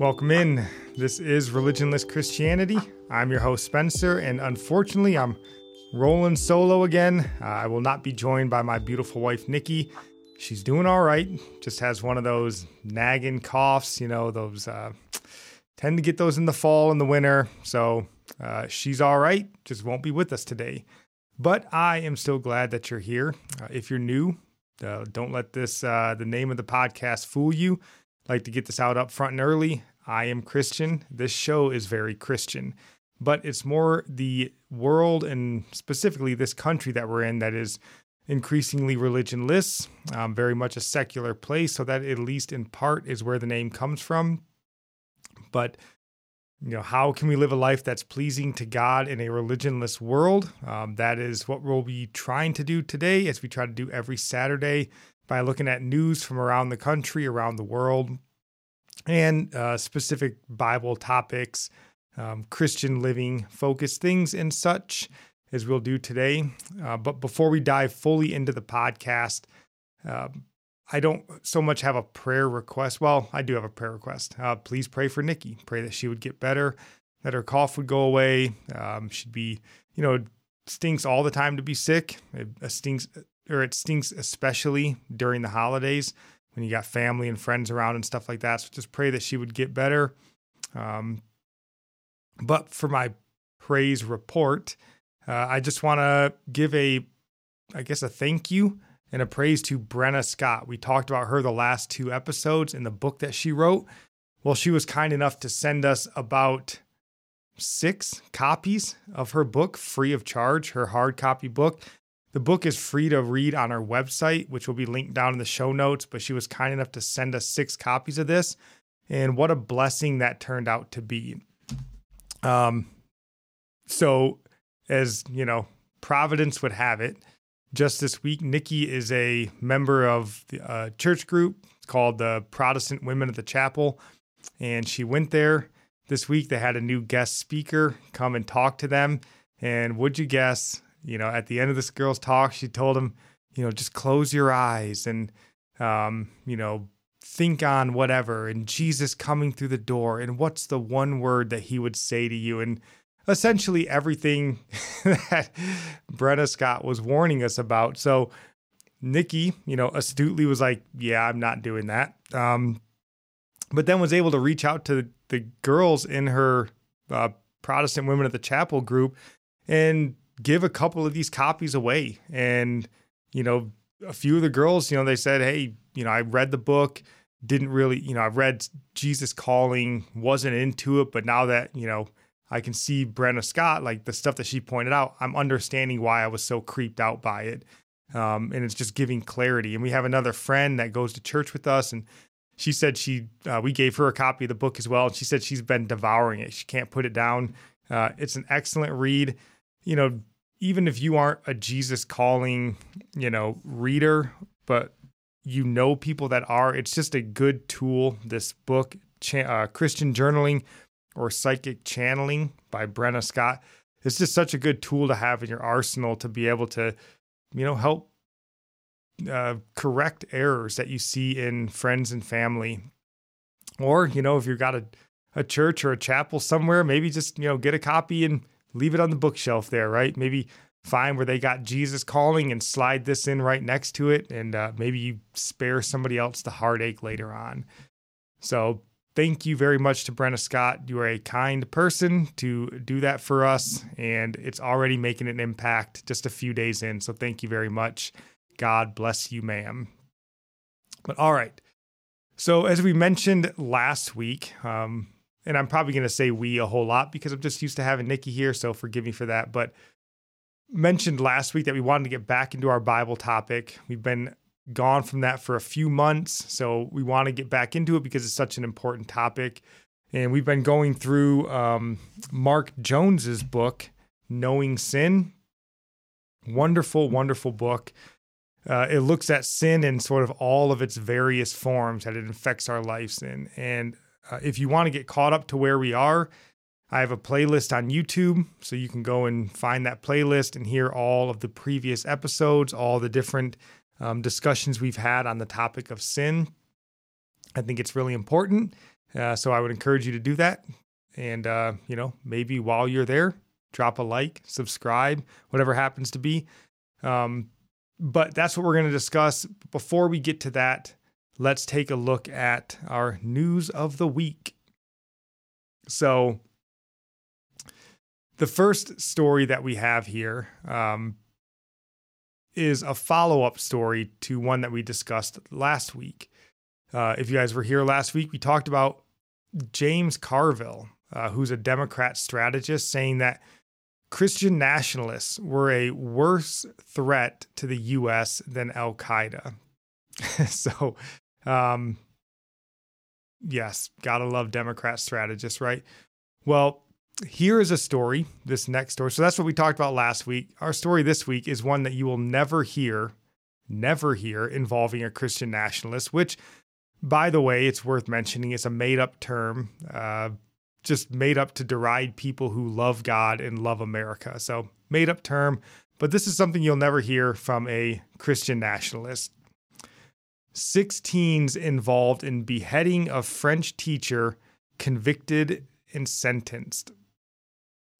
Welcome in. This is Religionless Christianity. I'm your host, Spencer, and unfortunately, I'm rolling solo again. Uh, I will not be joined by my beautiful wife, Nikki. She's doing all right, just has one of those nagging coughs, you know, those uh, tend to get those in the fall and the winter. So uh, she's all right, just won't be with us today. But I am still glad that you're here. Uh, if you're new, uh, don't let this, uh, the name of the podcast, fool you. Like to get this out up front and early. I am Christian. This show is very Christian, but it's more the world and specifically this country that we're in that is increasingly religionless, um, very much a secular place. So that at least in part is where the name comes from. But you know, how can we live a life that's pleasing to God in a religionless world? Um, that is what we'll be trying to do today, as we try to do every Saturday by looking at news from around the country, around the world, and uh, specific Bible topics, um, Christian living focused things, and such as we'll do today. Uh, but before we dive fully into the podcast, uh, I don't so much have a prayer request. Well, I do have a prayer request. Uh, please pray for Nikki. Pray that she would get better, that her cough would go away. Um, she'd be, you know, stinks all the time to be sick. It stinks, or it stinks especially during the holidays when you got family and friends around and stuff like that. So just pray that she would get better. Um, but for my praise report, uh, I just want to give a, I guess, a thank you and a praise to Brenna Scott. We talked about her the last two episodes in the book that she wrote. Well, she was kind enough to send us about six copies of her book free of charge, her hard copy book. The book is free to read on our website, which will be linked down in the show notes. But she was kind enough to send us six copies of this. And what a blessing that turned out to be. Um, so, as you know, Providence would have it, just this week, Nikki is a member of the uh, church group it's called the Protestant Women of the Chapel. And she went there this week. They had a new guest speaker come and talk to them. And would you guess, you know, at the end of this girl's talk, she told him, you know, just close your eyes and, um, you know, think on whatever and Jesus coming through the door and what's the one word that he would say to you and essentially everything that Brenna Scott was warning us about. So Nikki, you know, astutely was like, "Yeah, I'm not doing that." Um, but then was able to reach out to the girls in her uh, Protestant Women at the Chapel group and give a couple of these copies away. And, you know, a few of the girls, you know, they said, hey, you know, I read the book, didn't really, you know, I read Jesus Calling, wasn't into it, but now that, you know, I can see Brenna Scott, like the stuff that she pointed out, I'm understanding why I was so creeped out by it. Um, and it's just giving clarity. And we have another friend that goes to church with us, and she said she, uh, we gave her a copy of the book as well. And she said she's been devouring it. She can't put it down. Uh, it's an excellent read. You know, even if you aren't a Jesus calling, you know, reader, but you know people that are, it's just a good tool. This book, uh, Christian Journaling or Psychic Channeling by Brenna Scott, it's just such a good tool to have in your arsenal to be able to, you know, help uh, correct errors that you see in friends and family. Or, you know, if you've got a, a church or a chapel somewhere, maybe just, you know, get a copy and leave it on the bookshelf there, right? Maybe find where they got Jesus calling and slide this in right next to it. And uh, maybe you spare somebody else the heartache later on. So thank you very much to Brenna Scott. You are a kind person to do that for us. And it's already making an impact just a few days in. So thank you very much. God bless you, ma'am. But all right. So, as we mentioned last week, um, and I'm probably going to say we a whole lot because I'm just used to having Nikki here, so forgive me for that. But mentioned last week that we wanted to get back into our Bible topic. We've been gone from that for a few months, so we want to get back into it because it's such an important topic. And we've been going through um, Mark Jones's book, Knowing Sin. Wonderful, wonderful book. Uh, it looks at sin in sort of all of its various forms that it affects our lives in. And uh, if you want to get caught up to where we are, I have a playlist on YouTube, so you can go and find that playlist and hear all of the previous episodes, all the different um, discussions we've had on the topic of sin. I think it's really important Uh, so I would encourage you to do that. And, uh, you know, maybe while you're there, drop a like, subscribe, whatever happens to be. Um, but that's what we're going to discuss. Before we get to that, let's take a look at our news of the week. So, the first story that we have here um, is a follow up story to one that we discussed last week. Uh, if you guys were here last week, we talked about James Carville, uh, who's a Democrat strategist, saying that Christian nationalists were a worse threat to the U.S. than Al Qaeda. so, um, yes, gotta love Democrat strategists, right? Well, here is a story, this next story. So that's what we talked about last week. Our story this week is one that you will never hear, never hear involving a Christian nationalist, which, by the way, it's worth mentioning, it's a made up term. Uh, just made up to deride people who love God and love America. So, made up term, but this is something you'll never hear from a Christian nationalist. Six teens involved in beheading of French teacher convicted and sentenced.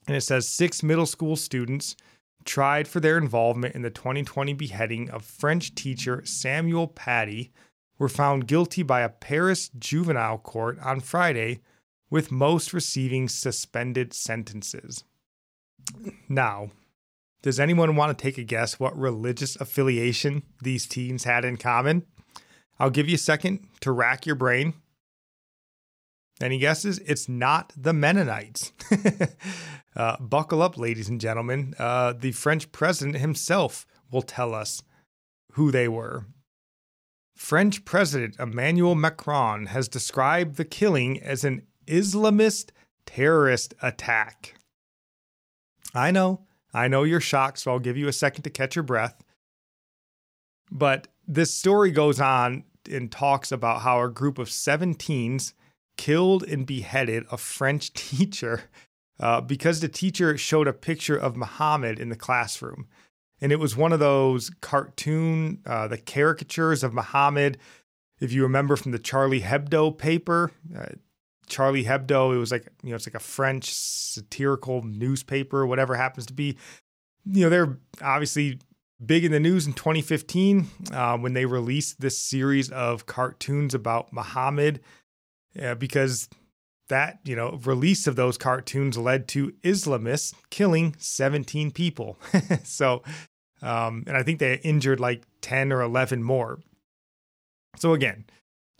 And it says six middle school students tried for their involvement in the 2020 beheading of French teacher Samuel Paty were found guilty by a Paris juvenile court on Friday with most receiving suspended sentences. Now, does anyone want to take a guess what religious affiliation these teens had in common? I'll give you a second to rack your brain. Any guesses? It's not the Mennonites. uh, buckle up, ladies and gentlemen. Uh, the French president himself will tell us who they were. French President Emmanuel Macron has described the killing as an Islamist terrorist attack. I know, I know you're shocked, so I'll give you a second to catch your breath. But this story goes on and talks about how a group of 17s killed and beheaded a French teacher uh, because the teacher showed a picture of Muhammad in the classroom. And it was one of those cartoon, uh, the caricatures of Muhammad. If you remember from the Charlie Hebdo paper, uh, Charlie Hebdo. It was like, you know, it's like a French satirical newspaper, whatever happens to be. You know, they're obviously big in the news in 2015 uh, when they released this series of cartoons about Muhammad, uh, because that, you know, release of those cartoons led to Islamists killing 17 people. so, um, and I think they injured like 10 or 11 more. So, again,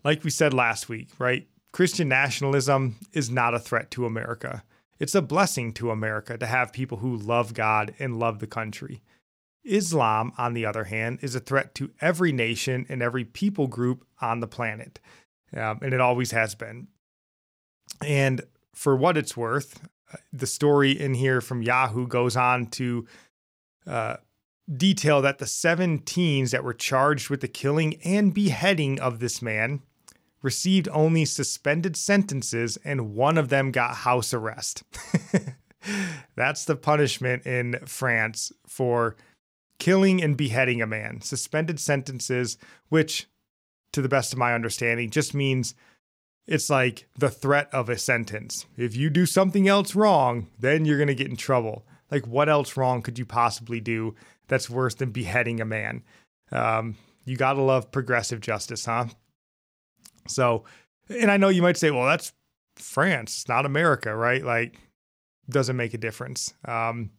like we said last week, right? Christian nationalism is not a threat to America. It's a blessing to America to have people who love God and love the country. Islam, on the other hand, is a threat to every nation and every people group on the planet. Um, and it always has been. And for what it's worth, uh, the story in here from Yahoo goes on to uh, detail that the seven teens that were charged with the killing and beheading of this man received only suspended sentences and one of them got house arrest. That's the punishment in France for killing and beheading a man. Suspended sentences, which, to the best of my understanding, just means it's like the threat of a sentence. If you do something else wrong, then you're going to get in trouble. Like, what else wrong could you possibly do that's worse than beheading a man? Um, you got to love progressive justice, huh? So, and I know you might say, well, that's France, it's not America, right? Like, doesn't make a difference. Um,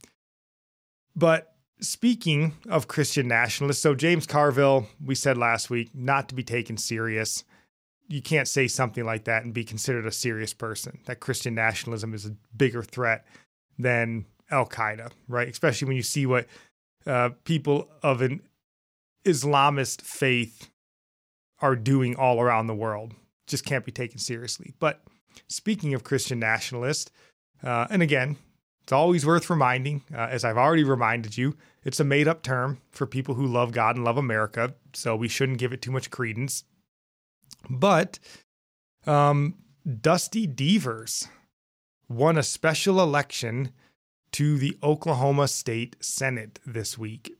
but speaking of Christian nationalists, so James Carville, we said last week, not to be taken serious. You can't say something like that and be considered a serious person. That Christian nationalism is a bigger threat than Al Qaeda, right? Especially when you see what uh, people of an Islamist faith are doing all around the world. Just can't be taken seriously. But speaking of Christian nationalists, uh, and again, it's always worth reminding, uh, as I've already reminded you, it's a made up term for people who love God and love America, so we shouldn't give it too much credence. But um, Dusty Deevers won a special election to the Oklahoma State Senate this week.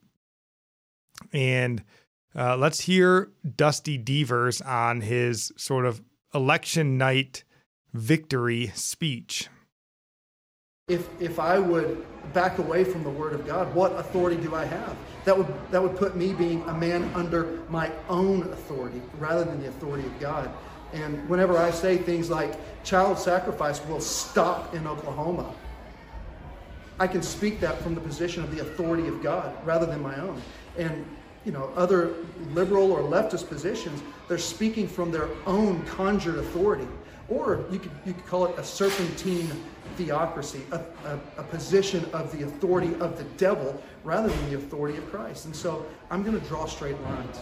And uh, let's hear Dusty Deevers on his sort of election night victory speech. If, if I would back away from the word of God, what authority do I have? That would, that would put me being a man under my own authority rather than the authority of God. And whenever I say things like child sacrifice will stop in Oklahoma, I can speak that from the position of the authority of God rather than my own. And you know, other liberal or leftist positions, they're speaking from their own conjured authority. Or you could, you could call it a serpentine theocracy, a, a, a position of the authority of the devil rather than the authority of Christ. And so I'm going to draw straight lines.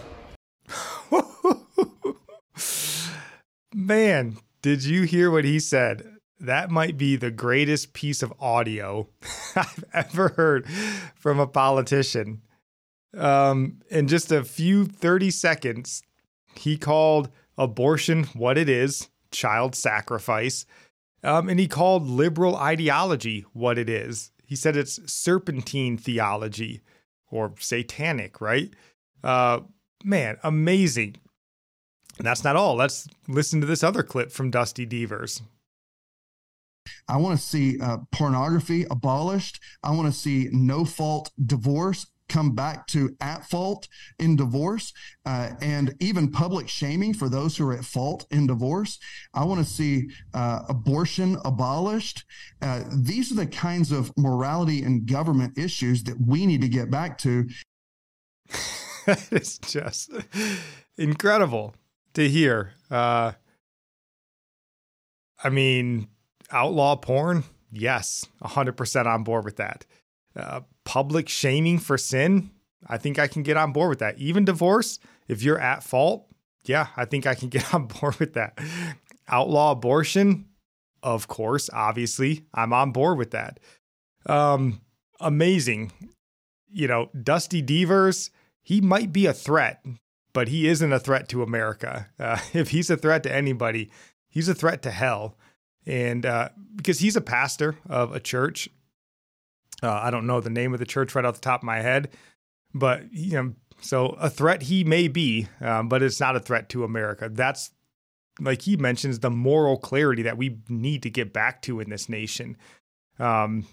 Man, did you hear what he said? That might be the greatest piece of audio I've ever heard from a politician. Um, in just a few 30 seconds, he called abortion what it is child sacrifice. Um, and he called liberal ideology what it is. He said it's serpentine theology or satanic, right? Uh, man, amazing. And that's not all. Let's listen to this other clip from Dusty Deevers. I want to see uh, pornography abolished. I want to see no fault divorce come back to at fault in divorce uh, and even public shaming for those who are at fault in divorce. I want to see uh, abortion abolished. Uh, these are the kinds of morality and government issues that we need to get back to. it's just incredible to hear. Uh, I mean, outlaw porn? Yes, 100% on board with that. Uh, public shaming for sin? I think I can get on board with that. Even divorce, if you're at fault, yeah, I think I can get on board with that. Outlaw abortion? Of course, obviously, I'm on board with that. Um, amazing. You know, Dusty Deevers, he might be a threat, but he isn't a threat to America. Uh, if he's a threat to anybody, he's a threat to hell. And uh, because he's a pastor of a church, uh, I don't know the name of the church right off the top of my head, but you know, so a threat he may be, um, but it's not a threat to America. That's like he mentions the moral clarity that we need to get back to in this nation. Um,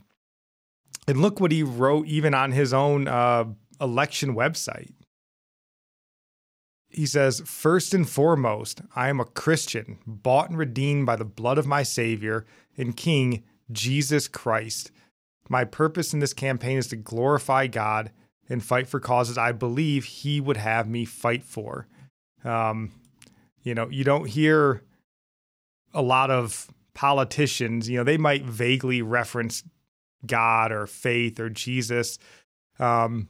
and look what he wrote even on his own uh, election website. He says, First and foremost, I am a Christian, bought and redeemed by the blood of my Savior and King, Jesus Christ. My purpose in this campaign is to glorify God and fight for causes I believe He would have me fight for. Um, you know, you don't hear a lot of politicians, you know, they might vaguely reference God or faith or Jesus. Um,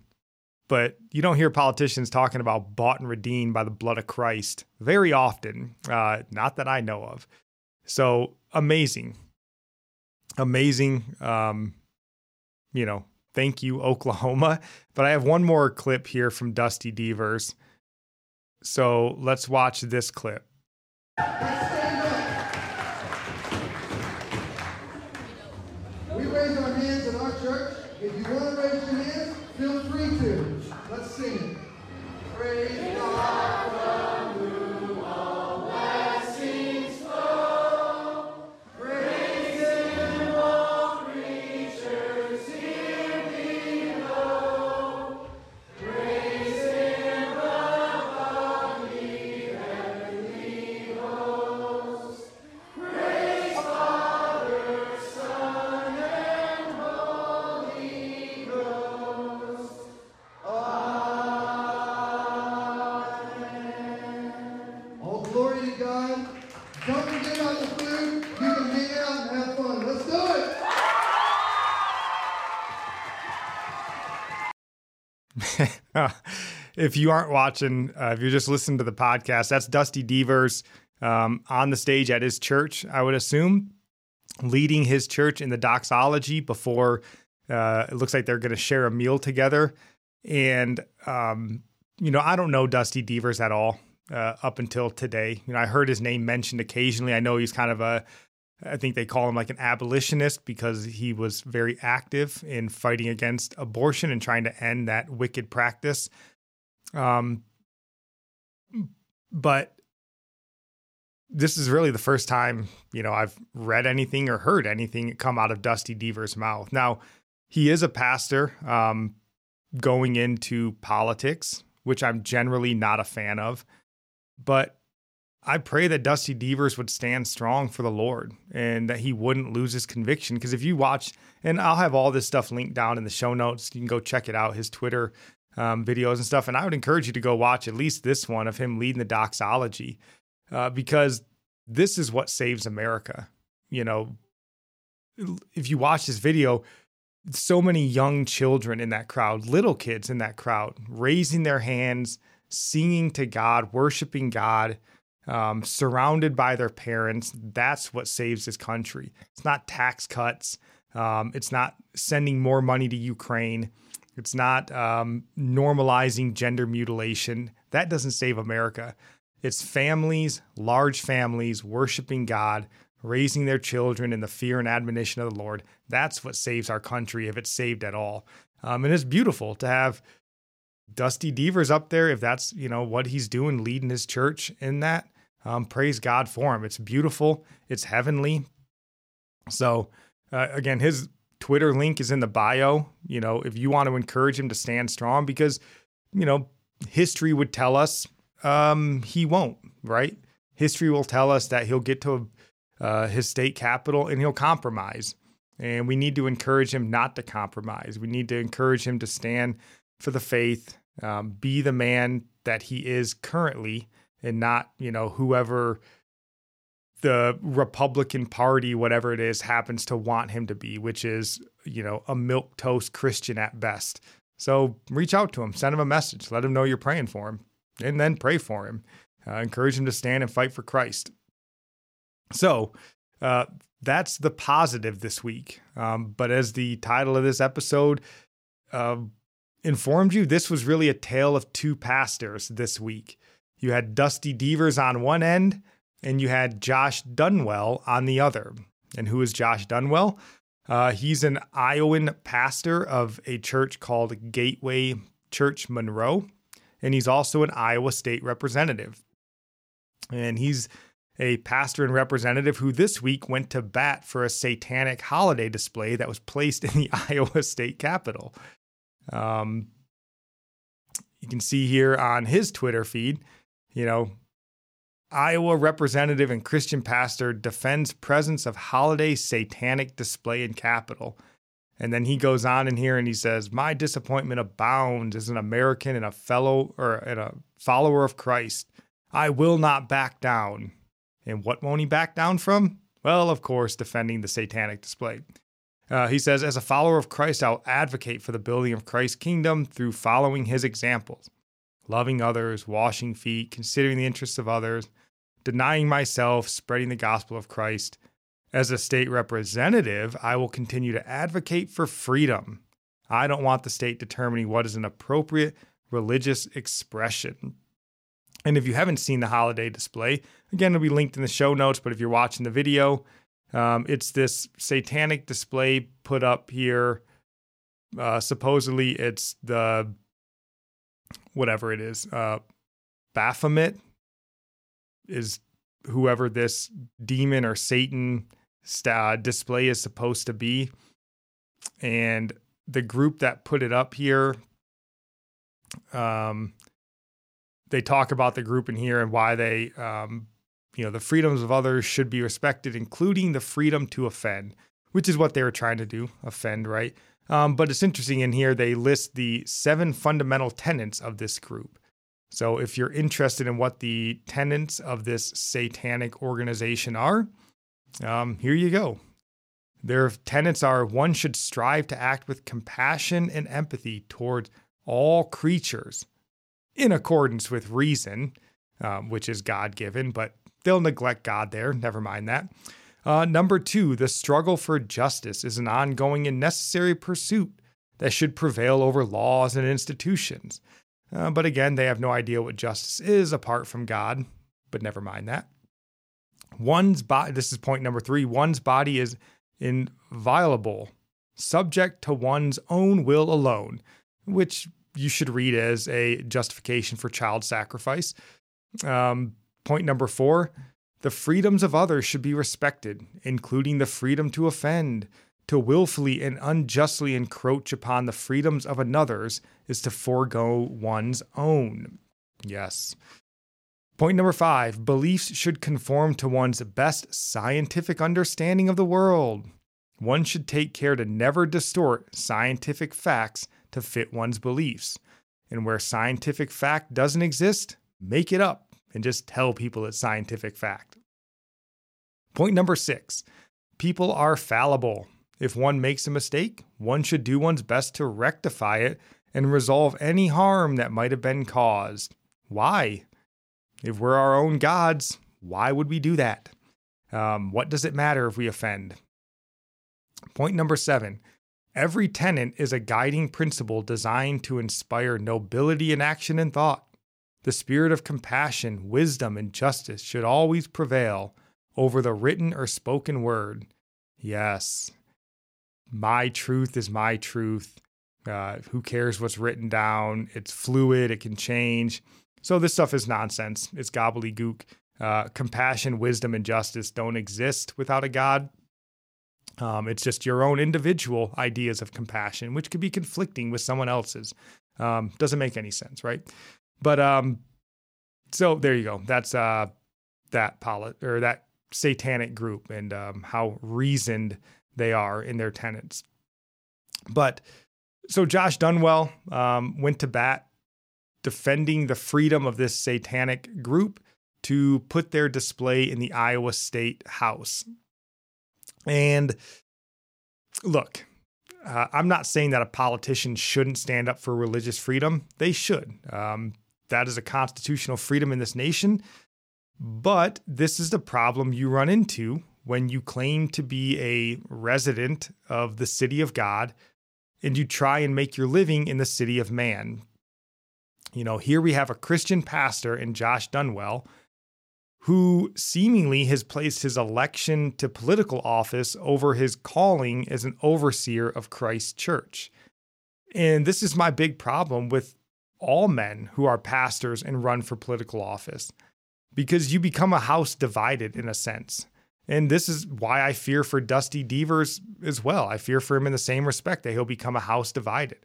but you don't hear politicians talking about bought and redeemed by the blood of Christ very often, uh, not that I know of. So amazing, amazing. Um, you know, thank you, Oklahoma. But I have one more clip here from Dusty Deevers. So let's watch this clip. If you aren't watching, uh, if you're just listening to the podcast, that's Dusty Deevers um, on the stage at his church, I would assume, leading his church in the doxology before uh, it looks like they're going to share a meal together. And, um, you know, I don't know Dusty Deevers at all uh, up until today. You know, I heard his name mentioned occasionally. I know he's kind of a, I think they call him like an abolitionist because he was very active in fighting against abortion and trying to end that wicked practice. Um, but this is really the first time, you know, I've read anything or heard anything come out of Dusty Deever's mouth. Now, he is a pastor um, going into politics, which I'm generally not a fan of. But I pray that Dusty Deevers would stand strong for the Lord and that he wouldn't lose his conviction. Because if you watch, and I'll have all this stuff linked down in the show notes, you can go check it out, his Twitter um, videos and stuff. And I would encourage you to go watch at least this one of him leading the doxology uh, because this is what saves America. You know, if you watch this video, so many young children in that crowd, little kids in that crowd, raising their hands, singing to God, worshiping God um, surrounded by their parents. That's what saves this country. It's not tax cuts. Um, it's not sending more money to Ukraine. It's not um, normalizing gender mutilation. That doesn't save America. It's families, large families, worshiping God, raising their children in the fear and admonition of the Lord. That's what saves our country, if it's saved at all. Um, and it's beautiful to have Dusty Deevers up there, if that's you know what he's doing, leading his church in that. Um, praise God for him. It's beautiful. It's heavenly. So, uh, again, his Twitter link is in the bio. You know, if you want to encourage him to stand strong, because, you know, history would tell us um, he won't, right? History will tell us that he'll get to uh, his state capital and he'll compromise. And we need to encourage him not to compromise. We need to encourage him to stand for the faith, um, be the man that he is currently, and not, you know, whoever the Republican Party, whatever it is, happens to want him to be, which is, you know, a milk toast Christian at best. So reach out to him, send him a message, let him know you're praying for him, and then pray for him. Uh, encourage him to stand and fight for Christ. So uh, that's the positive this week. Um, but as the title of this episode uh, informed you, this was really a tale of two pastors this week. You had Dusty Deevers on one end, and you had Josh Dunwell on the other. And who is Josh Dunwell? Uh, he's an Iowan pastor of a church called Gateway Church Monroe, and he's also an Iowa state representative. And he's a pastor and representative who this week went to bat for a satanic holiday display that was placed in the Iowa state capitol. Um, you can see here on his Twitter feed, you know, Iowa representative and Christian pastor defends presence of holiday satanic display in Capitol. And then he goes on in here and he says, My disappointment abounds as an American and a fellow or and a follower of Christ. I will not back down. And what won't he back down from? Well, of course, defending the satanic display. Uh, he says, As a follower of Christ, I'll advocate for the building of Christ's kingdom through following his examples loving others, washing feet, considering the interests of others, denying myself, spreading the gospel of Christ. As a state representative, I will continue to advocate for freedom. I don't want the state determining what is an appropriate religious expression. And if you haven't seen the holiday display, again, it'll be linked in the show notes. But if you're watching the video, um, it's this satanic display put up here. Uh, supposedly, it's the whatever it is. Uh, Baphomet is whoever this demon or Satan st- display is supposed to be. And the group that put it up here, um, they talk about the group in here and why they, um, you know, the freedoms of others should be respected, including the freedom to offend, which is what they were trying to do, offend, right? Um, but it's interesting in here, they list the seven fundamental tenets of this group. So if you're interested in what the tenets of this satanic organization are, um, here you go. Their tenets are one should strive to act with compassion and empathy towards all creatures in accordance with reason, um, which is God given, but they'll neglect God there. Never mind that. Uh, number two, the struggle for justice is an ongoing and necessary pursuit that should prevail over laws and institutions. Uh, but again, they have no idea what justice is apart from God, but never mind that. One's body, this is point number three, one's body is inviolable, subject to one's own will alone, which you should read as a justification for child sacrifice. Um, point number four, The freedoms of others should be respected, including the freedom to offend. To willfully and unjustly encroach upon the freedoms of another's is to forego one's own. Yes. Point number five beliefs should conform to one's best scientific understanding of the world. One should take care to never distort scientific facts to fit one's beliefs. And where scientific fact doesn't exist, make it up and just tell people it's scientific fact. Point number six people are fallible. If one makes a mistake, one should do one's best to rectify it and resolve any harm that might have been caused. Why? If we're our own gods, why would we do that? Um, what does it matter if we offend? Point number seven every tenet is a guiding principle designed to inspire nobility in action and thought. The spirit of compassion, wisdom, and justice should always prevail over the written or spoken word. Yes, my truth is my truth. Uh, who cares what's written down? It's fluid, it can change. So, this stuff is nonsense. It's gobbledygook. Uh, compassion, wisdom, and justice don't exist without a God. Um, it's just your own individual ideas of compassion, which could be conflicting with someone else's. Um, doesn't make any sense, right? But um, so there you go. That's uh, that polit or that satanic group and um, how reasoned they are in their tenets. But so Josh Dunwell um, went to bat defending the freedom of this satanic group to put their display in the Iowa State House. And look, uh, I'm not saying that a politician shouldn't stand up for religious freedom. They should. Um, that is a constitutional freedom in this nation. But this is the problem you run into when you claim to be a resident of the city of God and you try and make your living in the city of man. You know, here we have a Christian pastor in Josh Dunwell who seemingly has placed his election to political office over his calling as an overseer of Christ's church. And this is my big problem with all men who are pastors and run for political office, because you become a house divided in a sense. And this is why I fear for Dusty Deevers as well. I fear for him in the same respect that he'll become a house divided.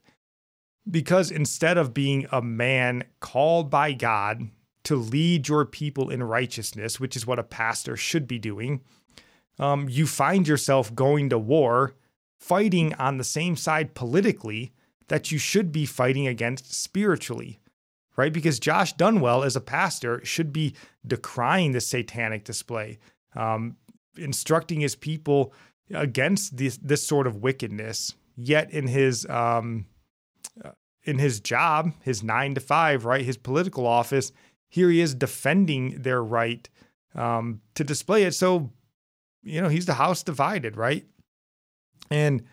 Because instead of being a man called by God to lead your people in righteousness, which is what a pastor should be doing, um, you find yourself going to war, fighting on the same side politically that you should be fighting against spiritually, right? Because Josh Dunwell, as a pastor, should be decrying the satanic display, um, instructing his people against this, this sort of wickedness. Yet in his um, uh, in his job, his nine to five, right, his political office, here he is defending their right um, to display it. So, you know, he's the house divided, right? And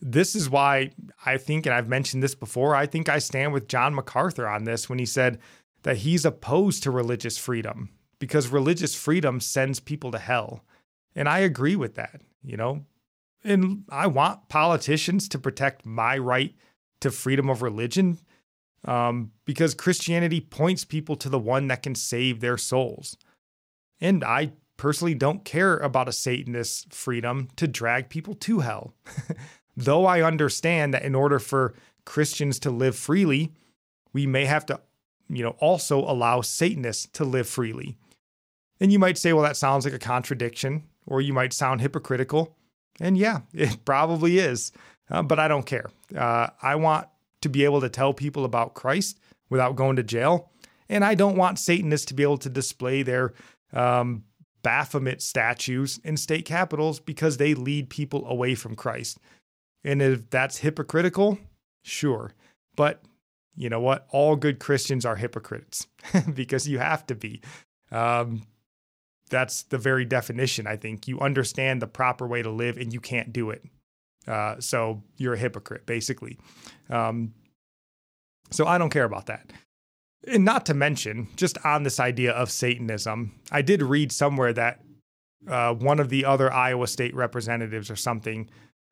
this is why I think, and I've mentioned this before, I think I stand with John MacArthur on this when he said that he's opposed to religious freedom because religious freedom sends people to hell. And I agree with that, you know. And I want politicians to protect my right to freedom of religion um, because Christianity points people to the one that can save their souls. And I personally don't care about a Satanist freedom to drag people to hell. Though I understand that in order for Christians to live freely, we may have to, you know, also allow Satanists to live freely. And you might say, well, that sounds like a contradiction, or you might sound hypocritical. And yeah, it probably is. Uh, but I don't care. Uh, I want to be able to tell people about Christ without going to jail. And I don't want Satanists to be able to display their um, Baphomet statues in state capitals because they lead people away from Christ. And if that's hypocritical, sure. But you know what? All good Christians are hypocrites because you have to be. Um, that's the very definition, I think. You understand the proper way to live and you can't do it. Uh, so you're a hypocrite, basically. Um, so I don't care about that. And not to mention, just on this idea of Satanism, I did read somewhere that uh, one of the other Iowa State representatives or something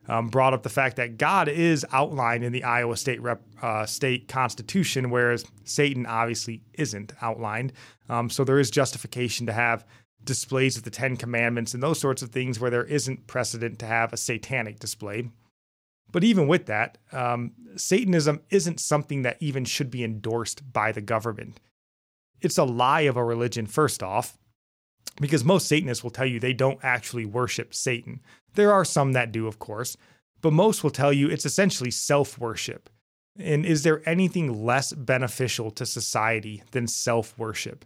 um, brought up the fact that God is outlined in the Iowa State rep, uh, state constitution, whereas Satan obviously isn't outlined. Um, so there is justification to have displays of the Ten Commandments and those sorts of things where there isn't precedent to have a satanic display. But even with that, um, Satanism isn't something that even should be endorsed by the government. It's a lie of a religion, first off, because most Satanists will tell you they don't actually worship Satan. There are some that do, of course, but most will tell you it's essentially self worship. And is there anything less beneficial to society than self worship?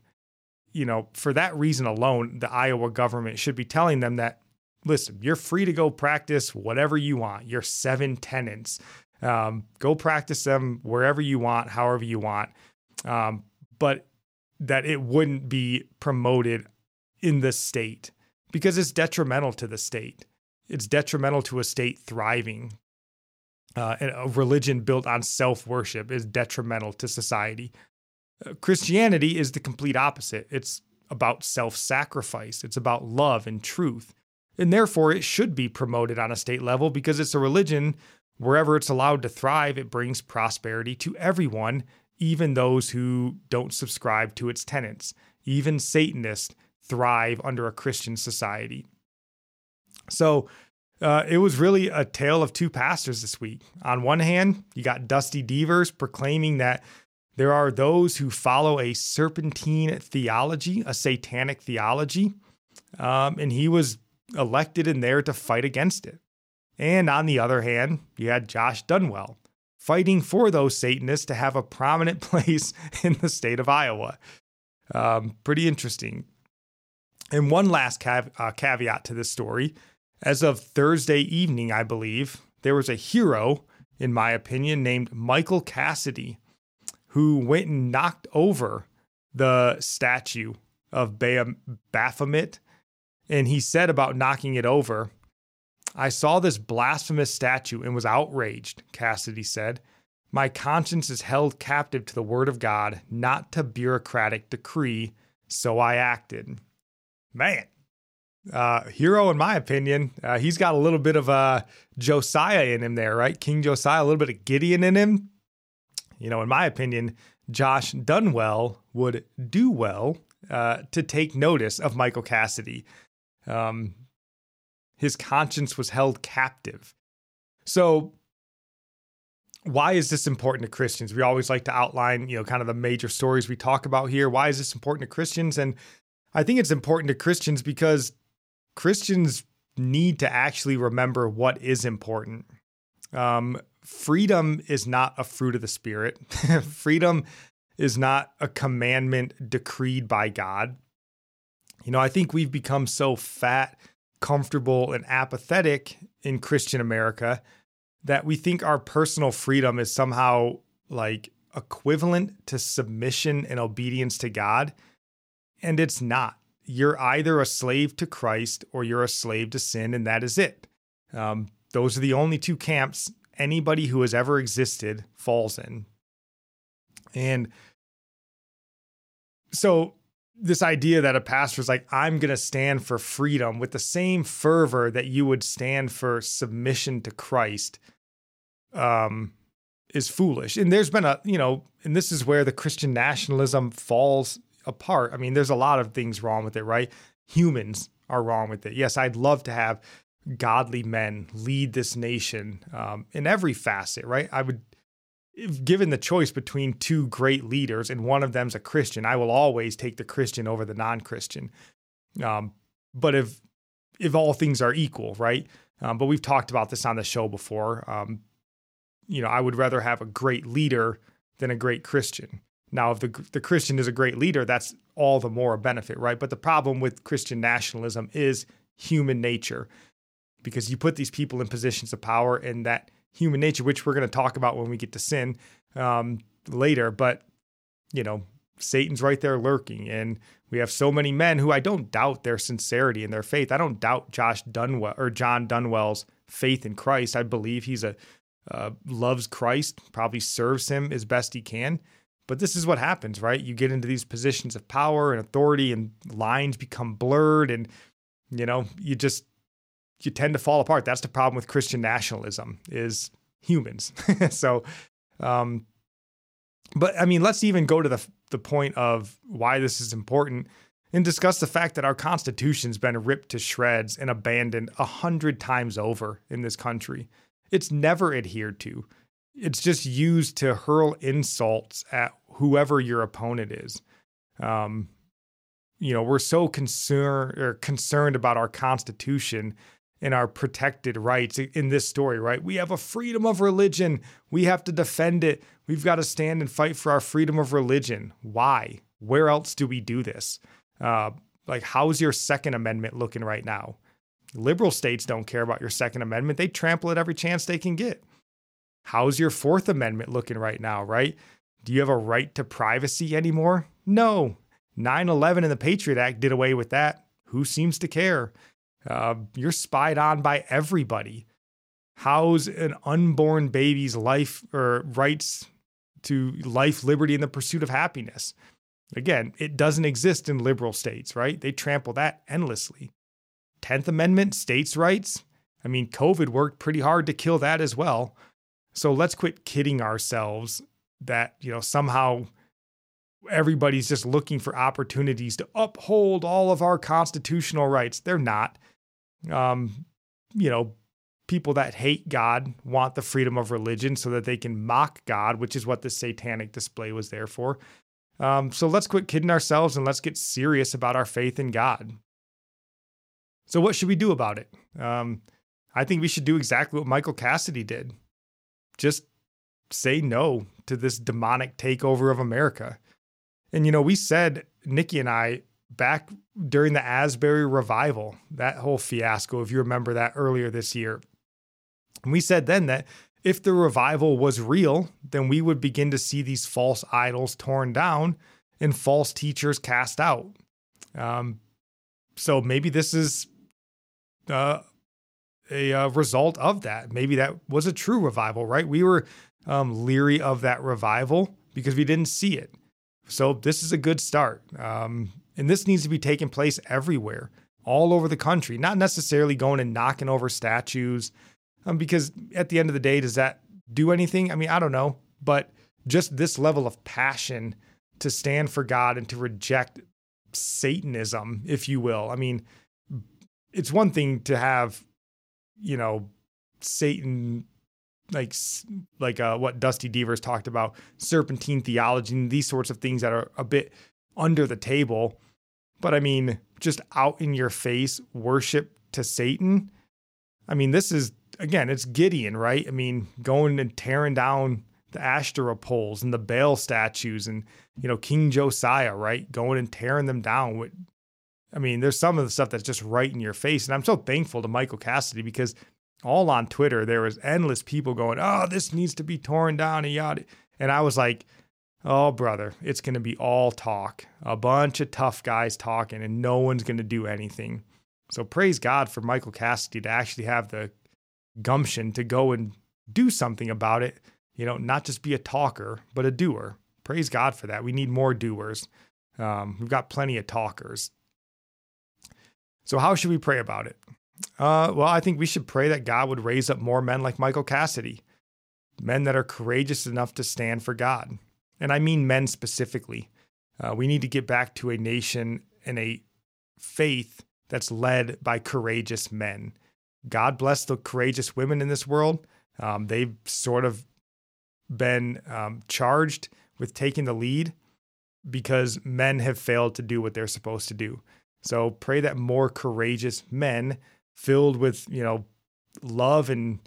You know, for that reason alone, the Iowa government should be telling them that listen, you're free to go practice whatever you want, your seven tenets. Um, go practice them wherever you want, however you want. Um, but that it wouldn't be promoted in the state because it's detrimental to the state. It's detrimental to a state thriving. Uh, and a religion built on self worship is detrimental to society. Uh, Christianity is the complete opposite. It's about self sacrifice, it's about love and truth. And therefore, it should be promoted on a state level because it's a religion. Wherever it's allowed to thrive, it brings prosperity to everyone, even those who don't subscribe to its tenets. Even Satanists thrive under a Christian society. So uh, it was really a tale of two pastors this week. On one hand, you got Dusty Deevers proclaiming that there are those who follow a serpentine theology, a satanic theology. Um, and he was elected in there to fight against it. And on the other hand, you had Josh Dunwell fighting for those Satanists to have a prominent place in the state of Iowa. Um, pretty interesting. And one last cav- uh, caveat to this story as of Thursday evening, I believe, there was a hero, in my opinion, named Michael Cassidy, who went and knocked over the statue of Baphomet and he said about knocking it over, I saw this blasphemous statue and was outraged, Cassidy said. My conscience is held captive to the word of God, not to bureaucratic decree, so I acted. Man, uh, hero in my opinion. Uh, he's got a little bit of uh, Josiah in him there, right? King Josiah, a little bit of Gideon in him. You know, in my opinion, Josh Dunwell would do well uh, to take notice of Michael Cassidy. Um, his conscience was held captive. So, why is this important to Christians? We always like to outline, you know, kind of the major stories we talk about here. Why is this important to Christians? And I think it's important to Christians because Christians need to actually remember what is important. Um, freedom is not a fruit of the Spirit. freedom is not a commandment decreed by God. You know, I think we've become so fat, comfortable, and apathetic in Christian America that we think our personal freedom is somehow like equivalent to submission and obedience to God. And it's not. You're either a slave to Christ or you're a slave to sin, and that is it. Um, those are the only two camps anybody who has ever existed falls in. And so this idea that a pastor is like, I'm going to stand for freedom with the same fervor that you would stand for submission to Christ um, is foolish. And there's been a, you know, and this is where the Christian nationalism falls apart. I mean, there's a lot of things wrong with it, right? Humans are wrong with it. Yes, I'd love to have godly men lead this nation um, in every facet, right? I would if given the choice between two great leaders and one of them's a Christian, I will always take the Christian over the non-Christian. Um, but if if all things are equal, right? Um, but we've talked about this on the show before. Um, you know, I would rather have a great leader than a great Christian. Now, if the the Christian is a great leader, that's all the more a benefit, right? But the problem with Christian nationalism is human nature, because you put these people in positions of power, and that human nature, which we're going to talk about when we get to sin um, later. But, you know, Satan's right there lurking. And we have so many men who I don't doubt their sincerity and their faith. I don't doubt Josh Dunwell or John Dunwell's faith in Christ. I believe he's a uh, loves Christ, probably serves him as best he can. But this is what happens, right? You get into these positions of power and authority, and lines become blurred, and you know, you just you tend to fall apart. That's the problem with Christian nationalism is humans. so, um, but I mean, let's even go to the the point of why this is important. and discuss the fact that our Constitution's been ripped to shreds and abandoned a hundred times over in this country. It's never adhered to. It's just used to hurl insults at whoever your opponent is. Um, you know, we're so concerned or concerned about our Constitution and our protected rights in this story, right? We have a freedom of religion. We have to defend it. We've got to stand and fight for our freedom of religion. Why? Where else do we do this? Uh, like, how's your Second Amendment looking right now? Liberal states don't care about your Second Amendment. They trample it every chance they can get. How's your Fourth Amendment looking right now, right? Do you have a right to privacy anymore? No. 9 11 and the Patriot Act did away with that. Who seems to care? Uh, you're spied on by everybody. How's an unborn baby's life or rights to life, liberty, and the pursuit of happiness? Again, it doesn't exist in liberal states, right? They trample that endlessly. 10th Amendment, states' rights. I mean, COVID worked pretty hard to kill that as well. So let's quit kidding ourselves that, you know, somehow everybody's just looking for opportunities to uphold all of our constitutional rights. They're not. Um, you know, people that hate God want the freedom of religion so that they can mock God, which is what the satanic display was there for. Um, so let's quit kidding ourselves and let's get serious about our faith in God. So, what should we do about it? Um, I think we should do exactly what Michael Cassidy did just say no to this demonic takeover of America. And, you know, we said, Nikki and I, back during the Asbury revival, that whole fiasco, if you remember that earlier this year, and we said then that if the revival was real, then we would begin to see these false idols torn down and false teachers cast out. Um, so maybe this is uh, a uh, result of that. Maybe that was a true revival, right? We were um, leery of that revival because we didn't see it. So this is a good start. Um, and this needs to be taking place everywhere, all over the country, not necessarily going and knocking over statues. Um, because at the end of the day, does that do anything? I mean, I don't know. But just this level of passion to stand for God and to reject Satanism, if you will. I mean, it's one thing to have, you know, Satan like like uh, what Dusty Deevers talked about, serpentine theology and these sorts of things that are a bit under the table. But I mean, just out in your face worship to Satan. I mean, this is again, it's Gideon, right? I mean, going and tearing down the Ashtoreth poles and the Baal statues and, you know, King Josiah, right? Going and tearing them down. I mean, there's some of the stuff that's just right in your face. And I'm so thankful to Michael Cassidy because all on Twitter, there was endless people going, oh, this needs to be torn down and yada. And I was like, oh, brother, it's going to be all talk, a bunch of tough guys talking, and no one's going to do anything. So praise God for Michael Cassidy to actually have the gumption to go and do something about it. You know, not just be a talker, but a doer. Praise God for that. We need more doers. Um, we've got plenty of talkers. So, how should we pray about it? Uh, well, I think we should pray that God would raise up more men like Michael Cassidy, men that are courageous enough to stand for God. And I mean men specifically. Uh, we need to get back to a nation and a faith that's led by courageous men. God bless the courageous women in this world. Um, they've sort of been um, charged with taking the lead because men have failed to do what they're supposed to do. So pray that more courageous men filled with, you know, love and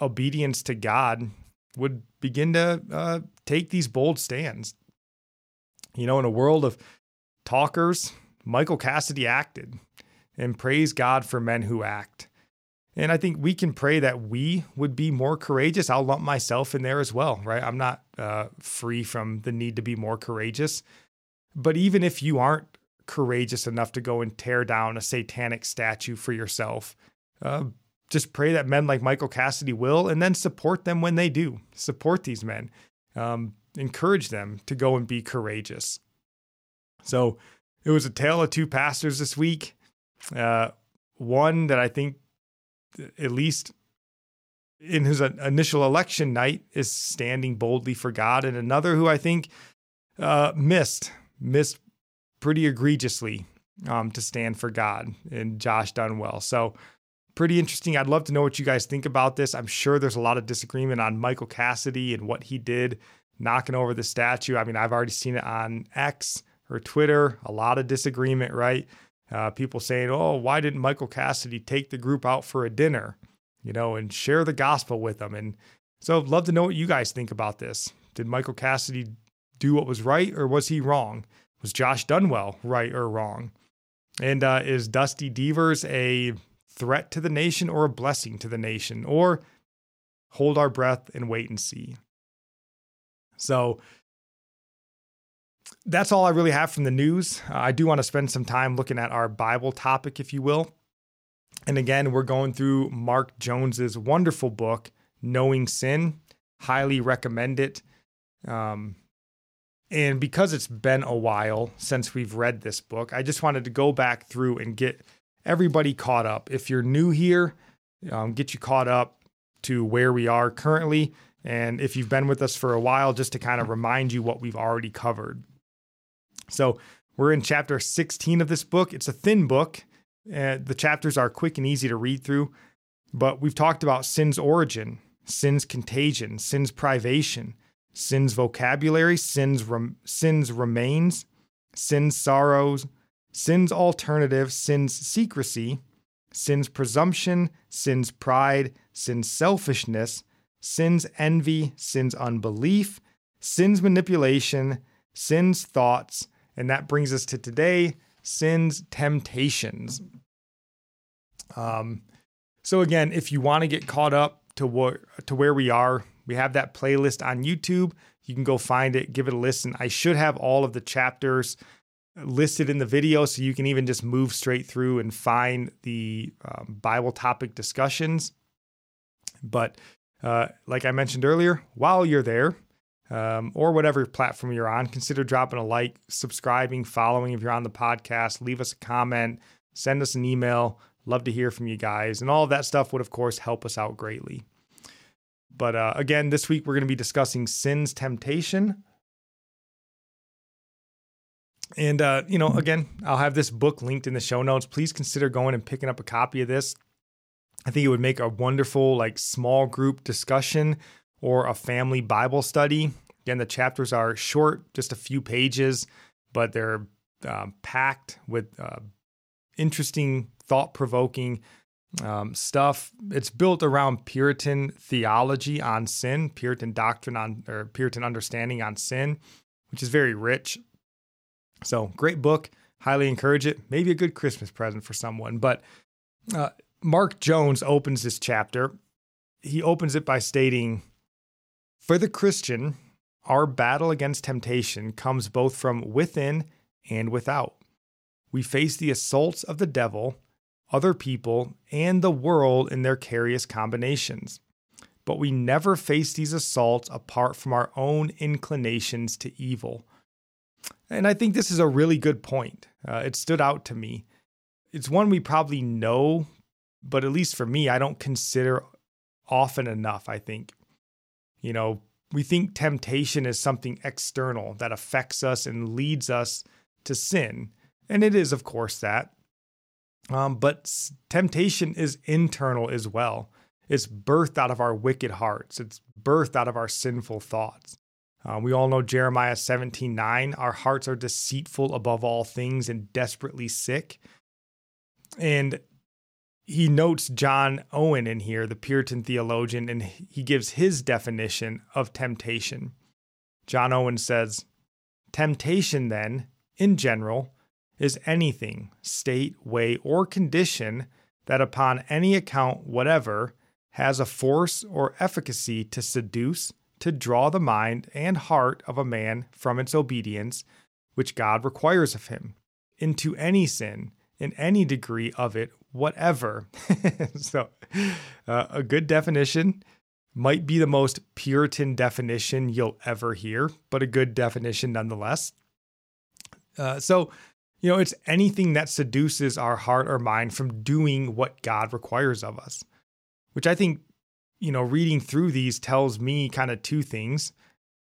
obedience to God would begin to uh, take these bold stands. You know, in a world of talkers, Michael Cassidy acted and praise God for men who act. And I think we can pray that we would be more courageous. I'll lump myself in there as well, right? I'm not uh, free from the need to be more courageous. But even if you aren't courageous enough to go and tear down a satanic statue for yourself, uh, just pray that men like Michael Cassidy will, and then support them when they do. Support these men, um, encourage them to go and be courageous. So it was a tale of two pastors this week. Uh, one that I think at least in his initial election night, is standing boldly for God, and another who I think uh, missed missed pretty egregiously um, to stand for God and Josh Dunwell. So, pretty interesting. I'd love to know what you guys think about this. I'm sure there's a lot of disagreement on Michael Cassidy and what he did knocking over the statue. I mean, I've already seen it on X or Twitter, a lot of disagreement, right? Uh, people saying, oh, why didn't Michael Cassidy take the group out for a dinner, you know, and share the gospel with them? And so I'd love to know what you guys think about this. Did Michael Cassidy do what was right or was he wrong? Was Josh Dunwell right or wrong? And uh, is Dusty Deevers a threat to the nation or a blessing to the nation? Or hold our breath and wait and see? So that's all I really have from the news. Uh, I do want to spend some time looking at our Bible topic, if you will. And again, we're going through Mark Jones's wonderful book, Knowing Sin. Highly recommend it. Um, and because it's been a while since we've read this book, I just wanted to go back through and get everybody caught up. If you're new here, um, get you caught up to where we are currently. And if you've been with us for a while, just to kind of remind you what we've already covered. So we're in chapter 16 of this book. It's a thin book. Uh, the chapters are quick and easy to read through, but we've talked about sin's origin, sin's contagion, sin's privation, sin's vocabulary, sin's rem- sin's remains, sin's sorrows, sin's alternative, sin's secrecy, sin's presumption, sin's pride, sin's selfishness, sin's envy, sin's unbelief, sin's manipulation, sin's thoughts, and that brings us to today sin's temptations. Um, so again, if you want to get caught up to what to where we are, we have that playlist on YouTube. You can go find it, give it a listen. I should have all of the chapters listed in the video, so you can even just move straight through and find the um, Bible topic discussions. But uh, like I mentioned earlier, while you're there, um, or whatever platform you're on, consider dropping a like, subscribing, following if you're on the podcast. Leave us a comment, send us an email. Love to hear from you guys. And all of that stuff would, of course, help us out greatly. But uh, again, this week we're going to be discussing sin's temptation. And, uh, you know, again, I'll have this book linked in the show notes. Please consider going and picking up a copy of this. I think it would make a wonderful, like, small group discussion or a family Bible study. Again, the chapters are short, just a few pages, but they're uh, packed with uh, interesting, thought provoking um, stuff. It's built around Puritan theology on sin, Puritan doctrine on, or Puritan understanding on sin, which is very rich. So, great book. Highly encourage it. Maybe a good Christmas present for someone. But uh, Mark Jones opens this chapter. He opens it by stating, for the Christian, our battle against temptation comes both from within and without. We face the assaults of the devil, other people, and the world in their various combinations. But we never face these assaults apart from our own inclinations to evil. And I think this is a really good point. Uh, it stood out to me. It's one we probably know, but at least for me, I don't consider often enough, I think. You know, we think temptation is something external that affects us and leads us to sin. And it is, of course, that. Um, but temptation is internal as well. It's birthed out of our wicked hearts, it's birthed out of our sinful thoughts. Uh, we all know Jeremiah 17 9. Our hearts are deceitful above all things and desperately sick. And he notes John Owen in here, the Puritan theologian, and he gives his definition of temptation. John Owen says, Temptation, then, in general, is anything, state, way, or condition that upon any account whatever has a force or efficacy to seduce, to draw the mind and heart of a man from its obedience, which God requires of him, into any sin, in any degree of it whatever. so, uh, a good definition might be the most Puritan definition you'll ever hear, but a good definition nonetheless. Uh, so, you know, it's anything that seduces our heart or mind from doing what God requires of us, which I think, you know, reading through these tells me kind of two things.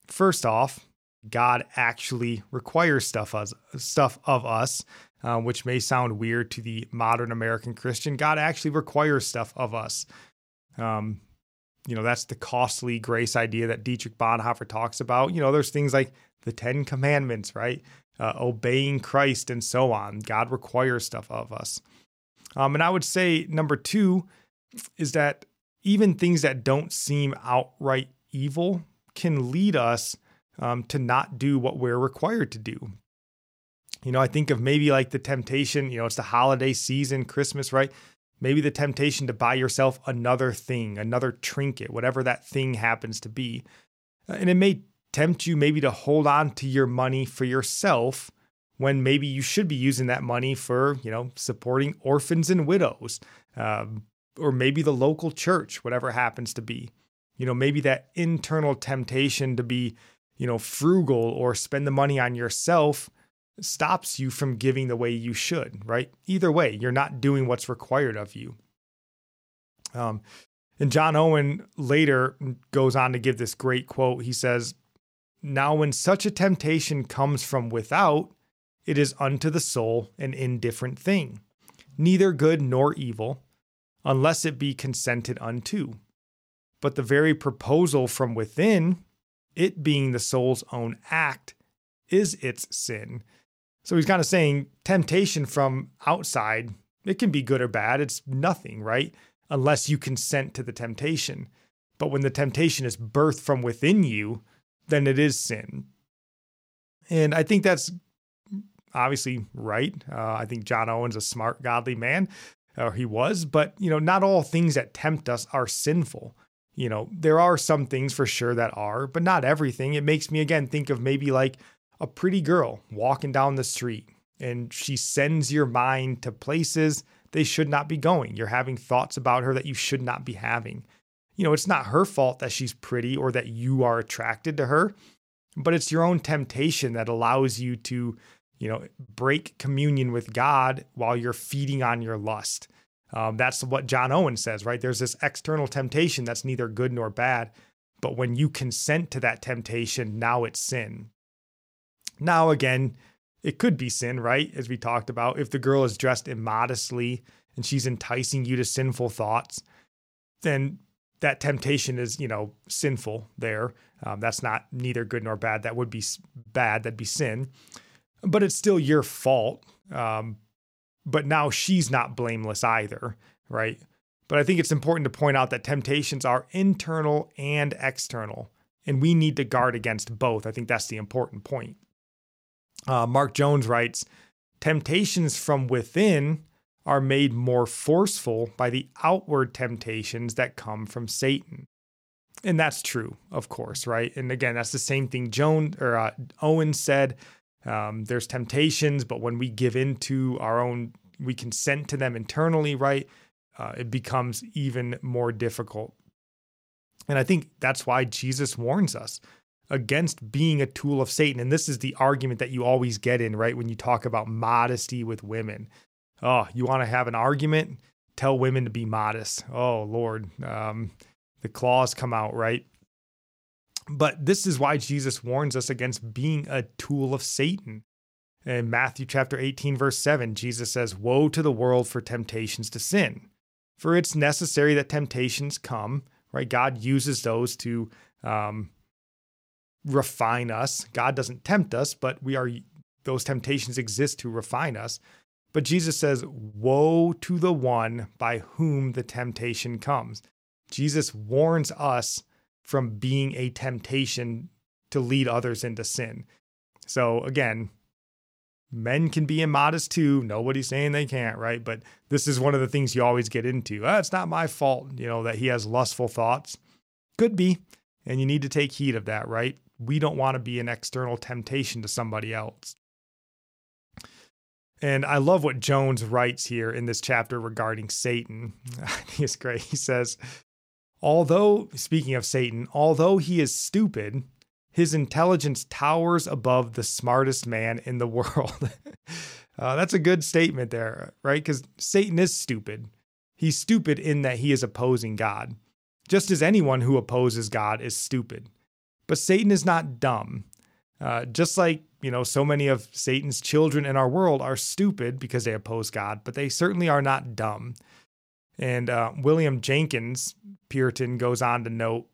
First off, God actually requires stuff us stuff of us. uh, which may sound weird to the modern American Christian. God actually requires stuff of us. Um, you know, that's the costly grace idea that Dietrich Bonhoeffer talks about. You know, there's things like the Ten Commandments, right? Uh, obeying Christ and so on. God requires stuff of us. Um, and I would say number two is that even things that don't seem outright evil can lead us um, to not do what we're required to do. You know, I think of maybe like the temptation, you know, it's the holiday season, Christmas, right? Maybe the temptation to buy yourself another thing, another trinket, whatever that thing happens to be. And it may tempt you maybe to hold on to your money for yourself when maybe you should be using that money for, you know, supporting orphans and widows, um, or maybe the local church, whatever happens to be. You know, maybe that internal temptation to be, you know, frugal or spend the money on yourself stops you from giving the way you should, right? Either way, you're not doing what's required of you. Um, and John Owen later goes on to give this great quote. He says, Now, when such a temptation comes from without, it is unto the soul an indifferent thing, neither good nor evil, unless it be consented unto. But the very proposal from within, it being the soul's own act, is its sin. So he's kind of saying temptation from outside, it can be good or bad. It's nothing, right? Unless you consent to the temptation. But when the temptation is birthed from within you, then it is sin. And I think that's obviously right. Uh, I think John Owen's a smart, godly man, or he was, but you know, not all things that tempt us are sinful. You know, there are some things for sure that are, but not everything. It makes me again think of maybe like a pretty girl walking down the street and she sends your mind to places they should not be going. You're having thoughts about her that you should not be having. You know, it's not her fault that she's pretty or that you are attracted to her, but it's your own temptation that allows you to you know, break communion with God while you're feeding on your lust. Um, that's what John Owen says, right? There's this external temptation that's neither good nor bad, but when you consent to that temptation, now it's sin. Now, again, it could be sin, right? As we talked about, if the girl is dressed immodestly and she's enticing you to sinful thoughts, then that temptation is, you know, sinful there. Um, that's not neither good nor bad. That would be bad. That'd be sin but it's still your fault. Um, but now she's not blameless either, right? But I think it's important to point out that temptations are internal and external, and we need to guard against both. I think that's the important point. Uh, Mark Jones writes Temptations from within are made more forceful by the outward temptations that come from Satan. And that's true, of course, right? And again, that's the same thing Joan or uh, Owen said um, there's temptations, but when we give into our own, we consent to them internally, right? Uh, it becomes even more difficult. And I think that's why Jesus warns us against being a tool of Satan. And this is the argument that you always get in, right? When you talk about modesty with women. Oh, you want to have an argument? Tell women to be modest. Oh, Lord. Um, the claws come out, right? But this is why Jesus warns us against being a tool of Satan. In Matthew chapter 18, verse 7, Jesus says, Woe to the world for temptations to sin. For it's necessary that temptations come, right? God uses those to um, refine us. God doesn't tempt us, but we are those temptations exist to refine us. But Jesus says, Woe to the one by whom the temptation comes. Jesus warns us from being a temptation to lead others into sin. So again, men can be immodest too. Nobody's saying they can't, right? But this is one of the things you always get into. Oh, it's not my fault, you know, that he has lustful thoughts. Could be. And you need to take heed of that, right? We don't want to be an external temptation to somebody else. And I love what Jones writes here in this chapter regarding Satan. I great. He says, Although, speaking of Satan, although he is stupid, his intelligence towers above the smartest man in the world. uh, that's a good statement there, right? Because Satan is stupid. He's stupid in that he is opposing God, just as anyone who opposes God is stupid. But Satan is not dumb. Uh, just like, you know, so many of Satan's children in our world are stupid because they oppose God, but they certainly are not dumb. And uh, William Jenkins, Puritan, goes on to note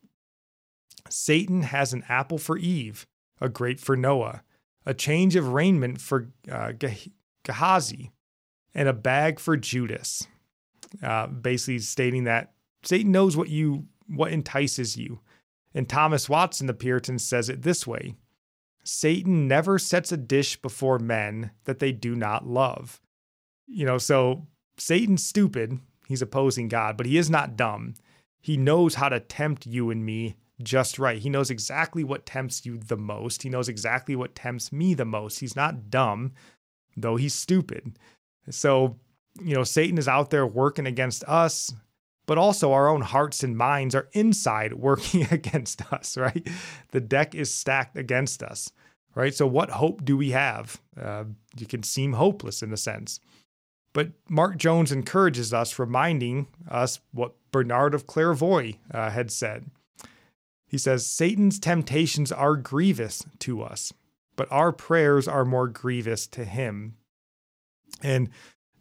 Satan has an apple for Eve, a grape for Noah, a change of raiment for uh, Gehazi, and a bag for Judas. Uh, basically stating that Satan knows what you what entices you. And Thomas Watson, the Puritan, says it this way Satan never sets a dish before men that they do not love. You know, so Satan's stupid. He's opposing God, but he is not dumb. He knows how to tempt you and me just right. He knows exactly what tempts you the most. He knows exactly what tempts me the most. He's not dumb, though he's stupid. So, you know, Satan is out there working against us, but also our own hearts and minds are inside working against us, right? The deck is stacked against us, right? So, what hope do we have? Uh, you can seem hopeless in a sense. But Mark Jones encourages us, reminding us what Bernard of Clairvaux uh, had said. He says, Satan's temptations are grievous to us, but our prayers are more grievous to him. And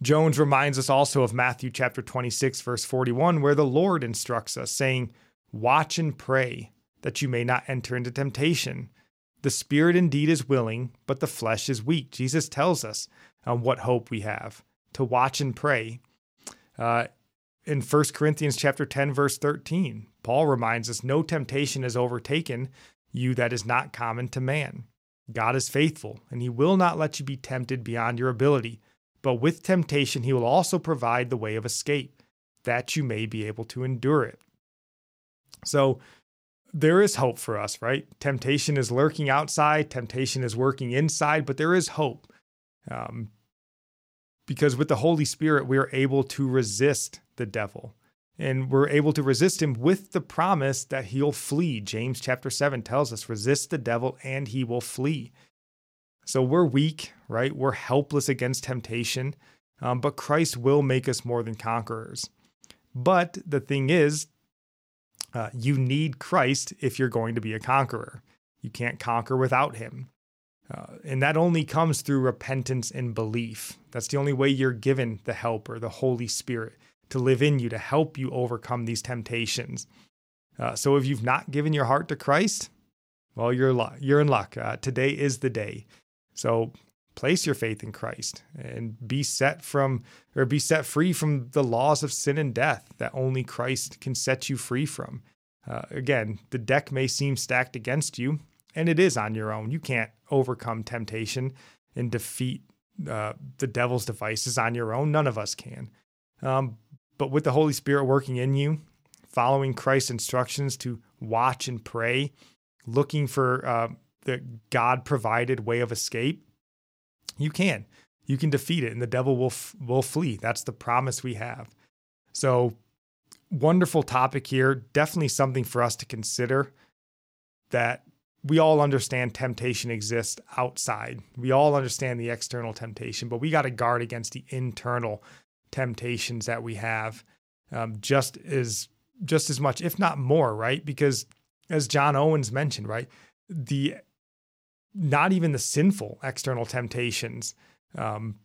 Jones reminds us also of Matthew chapter 26, verse 41, where the Lord instructs us, saying, Watch and pray that you may not enter into temptation. The spirit indeed is willing, but the flesh is weak. Jesus tells us on what hope we have to watch and pray. Uh, in 1 Corinthians chapter 10 verse 13, Paul reminds us no temptation has overtaken you that is not common to man. God is faithful, and he will not let you be tempted beyond your ability, but with temptation he will also provide the way of escape, that you may be able to endure it. So there is hope for us, right? Temptation is lurking outside, temptation is working inside, but there is hope. Um, because with the Holy Spirit, we are able to resist the devil. And we're able to resist him with the promise that he'll flee. James chapter 7 tells us resist the devil and he will flee. So we're weak, right? We're helpless against temptation, um, but Christ will make us more than conquerors. But the thing is, uh, you need Christ if you're going to be a conqueror. You can't conquer without him. Uh, and that only comes through repentance and belief. That's the only way you're given the helper, the Holy Spirit, to live in you to help you overcome these temptations. Uh, so if you've not given your heart to Christ, well, you're you're in luck. Uh, today is the day. So place your faith in Christ and be set from or be set free from the laws of sin and death that only Christ can set you free from. Uh, again, the deck may seem stacked against you, and it is on your own. You can't overcome temptation and defeat uh, the devil's devices on your own. None of us can. Um, but with the Holy Spirit working in you, following Christ's instructions to watch and pray, looking for uh, the God provided way of escape, you can. You can defeat it and the devil will, f- will flee. That's the promise we have. So, wonderful topic here. Definitely something for us to consider that we all understand temptation exists outside. We all understand the external temptation, but we got to guard against the internal temptations that we have um, just as just as much, if not more, right? Because as John Owens mentioned, right, the not even the sinful external temptations. Um,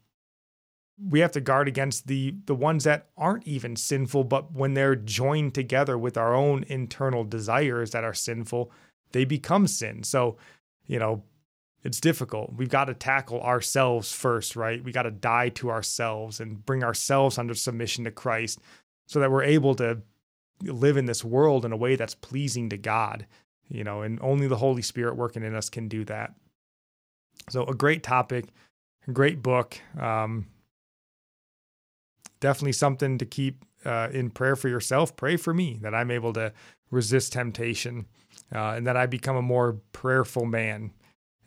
we have to guard against the the ones that aren't even sinful, but when they're joined together with our own internal desires that are sinful, they become sin. So, you know, it's difficult. We've got to tackle ourselves first, right? We got to die to ourselves and bring ourselves under submission to Christ so that we're able to live in this world in a way that's pleasing to God, you know, and only the Holy Spirit working in us can do that. So, a great topic, a great book. Um, definitely something to keep uh, in prayer for yourself. Pray for me that I'm able to resist temptation uh, and that I become a more prayerful man.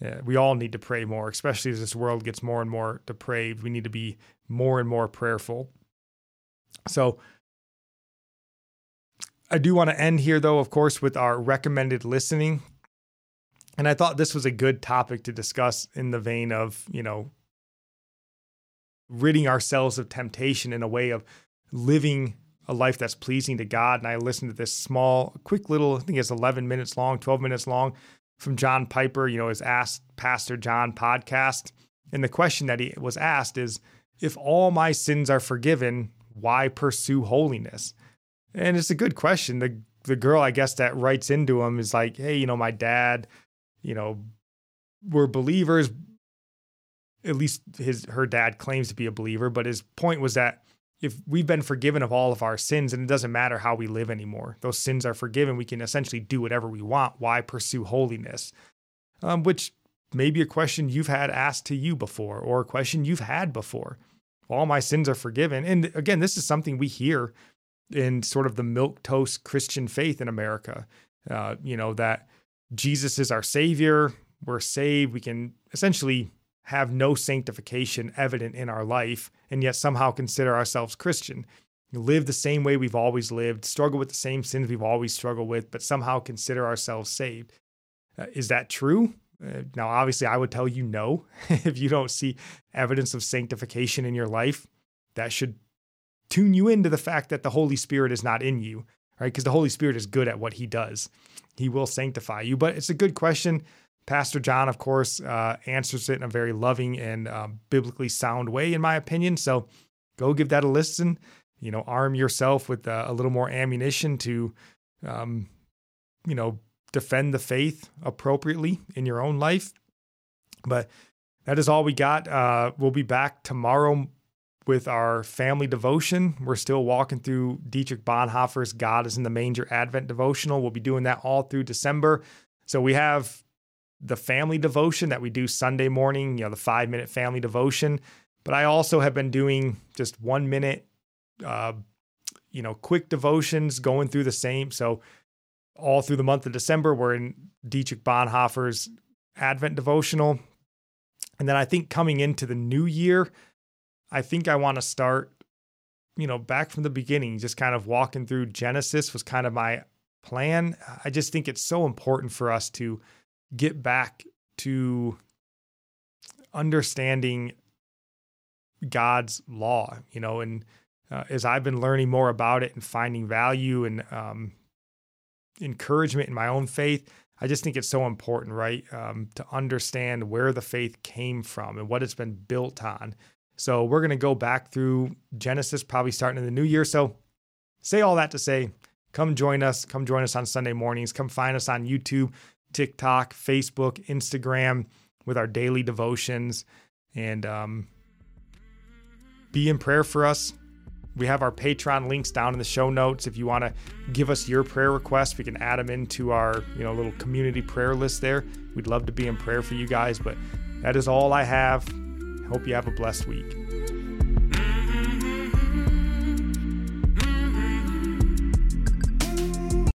Uh, we all need to pray more, especially as this world gets more and more depraved. We need to be more and more prayerful. So, I do want to end here, though, of course, with our recommended listening. And I thought this was a good topic to discuss in the vein of, you know, ridding ourselves of temptation in a way of living a life that's pleasing to God. And I listened to this small, quick little, I think it's 11 minutes long, 12 minutes long from John Piper, you know, his Ask Pastor John podcast. And the question that he was asked is if all my sins are forgiven, why pursue holiness? And it's a good question. The the girl, I guess, that writes into him is like, hey, you know, my dad, you know, we're believers. At least his her dad claims to be a believer, but his point was that if we've been forgiven of all of our sins and it doesn't matter how we live anymore, those sins are forgiven. We can essentially do whatever we want. Why pursue holiness? Um, which may be a question you've had asked to you before or a question you've had before. All my sins are forgiven. And again, this is something we hear in sort of the milk toast Christian faith in America. Uh, you know, that Jesus is our savior. We're saved. We can essentially have no sanctification evident in our life and yet somehow consider ourselves Christian. Live the same way we've always lived, struggle with the same sins we've always struggled with, but somehow consider ourselves saved. Uh, is that true? Uh, now, obviously, I would tell you no. if you don't see evidence of sanctification in your life, that should tune you into the fact that the Holy Spirit is not in you, right? Because the Holy Spirit is good at what he does. He will sanctify you. But it's a good question. Pastor John, of course, uh, answers it in a very loving and um, biblically sound way, in my opinion. So go give that a listen. You know, arm yourself with uh, a little more ammunition to, um, you know, defend the faith appropriately in your own life. But that is all we got. Uh, we'll be back tomorrow with our family devotion. We're still walking through Dietrich Bonhoeffer's God is in the Manger Advent devotional. We'll be doing that all through December. So we have the family devotion that we do Sunday morning, you know, the five minute family devotion. But I also have been doing just one minute, uh, you know, quick devotions going through the same. So all through the month of December, we're in Dietrich Bonhoeffer's Advent devotional. And then I think coming into the new year, I think I want to start, you know, back from the beginning, just kind of walking through Genesis was kind of my plan. I just think it's so important for us to get back to understanding God's law, you know, and uh, as I've been learning more about it and finding value and um, encouragement in my own faith, I just think it's so important, right, um, to understand where the faith came from and what it's been built on. So we're going to go back through Genesis, probably starting in the new year. So say all that to say, come join us. Come join us on Sunday mornings. Come find us on YouTube. TikTok, Facebook, Instagram with our daily devotions. And um, be in prayer for us. We have our Patreon links down in the show notes. If you want to give us your prayer requests, we can add them into our you know little community prayer list there. We'd love to be in prayer for you guys. But that is all I have. Hope you have a blessed week.